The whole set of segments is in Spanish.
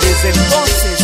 Desde entonces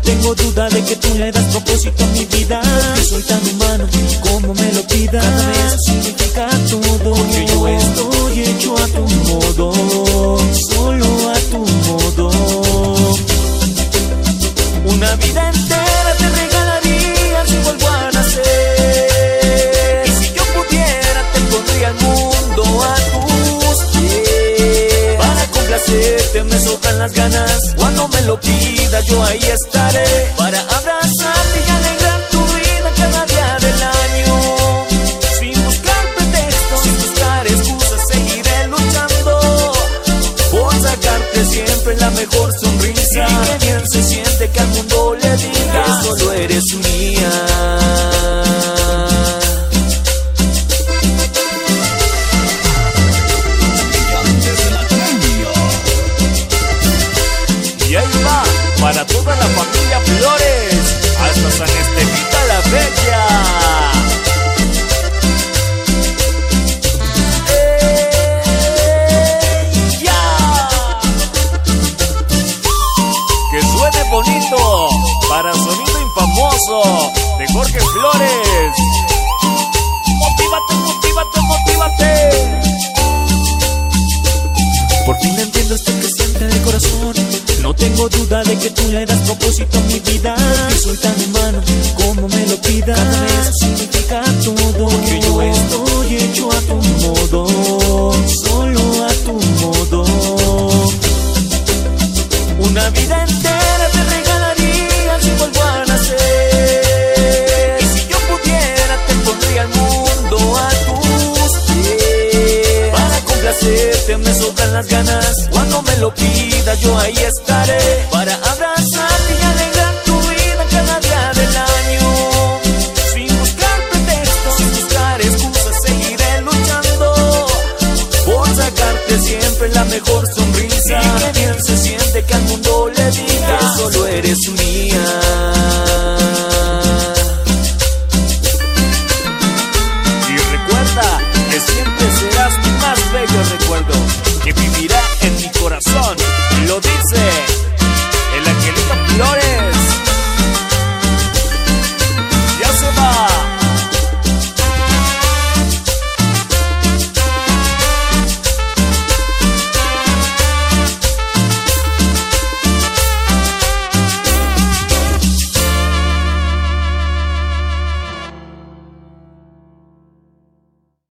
tengo duda de que tú le das propósito a mi vida. Porque soy tan humano como me lo pidas. Cada vez significa todo. Porque yo estoy hecho a tu modo. Solo a tu modo. Una vida entera te regalaría si vuelvo a nacer. Y si yo pudiera, te pondría el mundo a tus pies. Para complacerte me sobran las ganas. Lo pidas, yo ahí estaré. Para abrazarte y alegrar tu vida cada día del año. Sin buscar pretextos, sin buscar excusas, seguiré luchando. Por sacarte siempre la mejor sonrisa. Y que bien se siente que al mundo le digas solo eres mía. De Jorge Flores. Motívate, motívate, motívate. Por fin entiendo esto que siente el corazón. No tengo duda de que tú le das propósito a mi vida. Porque soy tan humano como me lo pidas. Cada vez significa todo. Porque yo estoy hecho a tu modo. Solo a tu modo. Una vida entera te Complacerte me sobran las ganas. Cuando me lo pidas, yo ahí estaré. Para abrazarte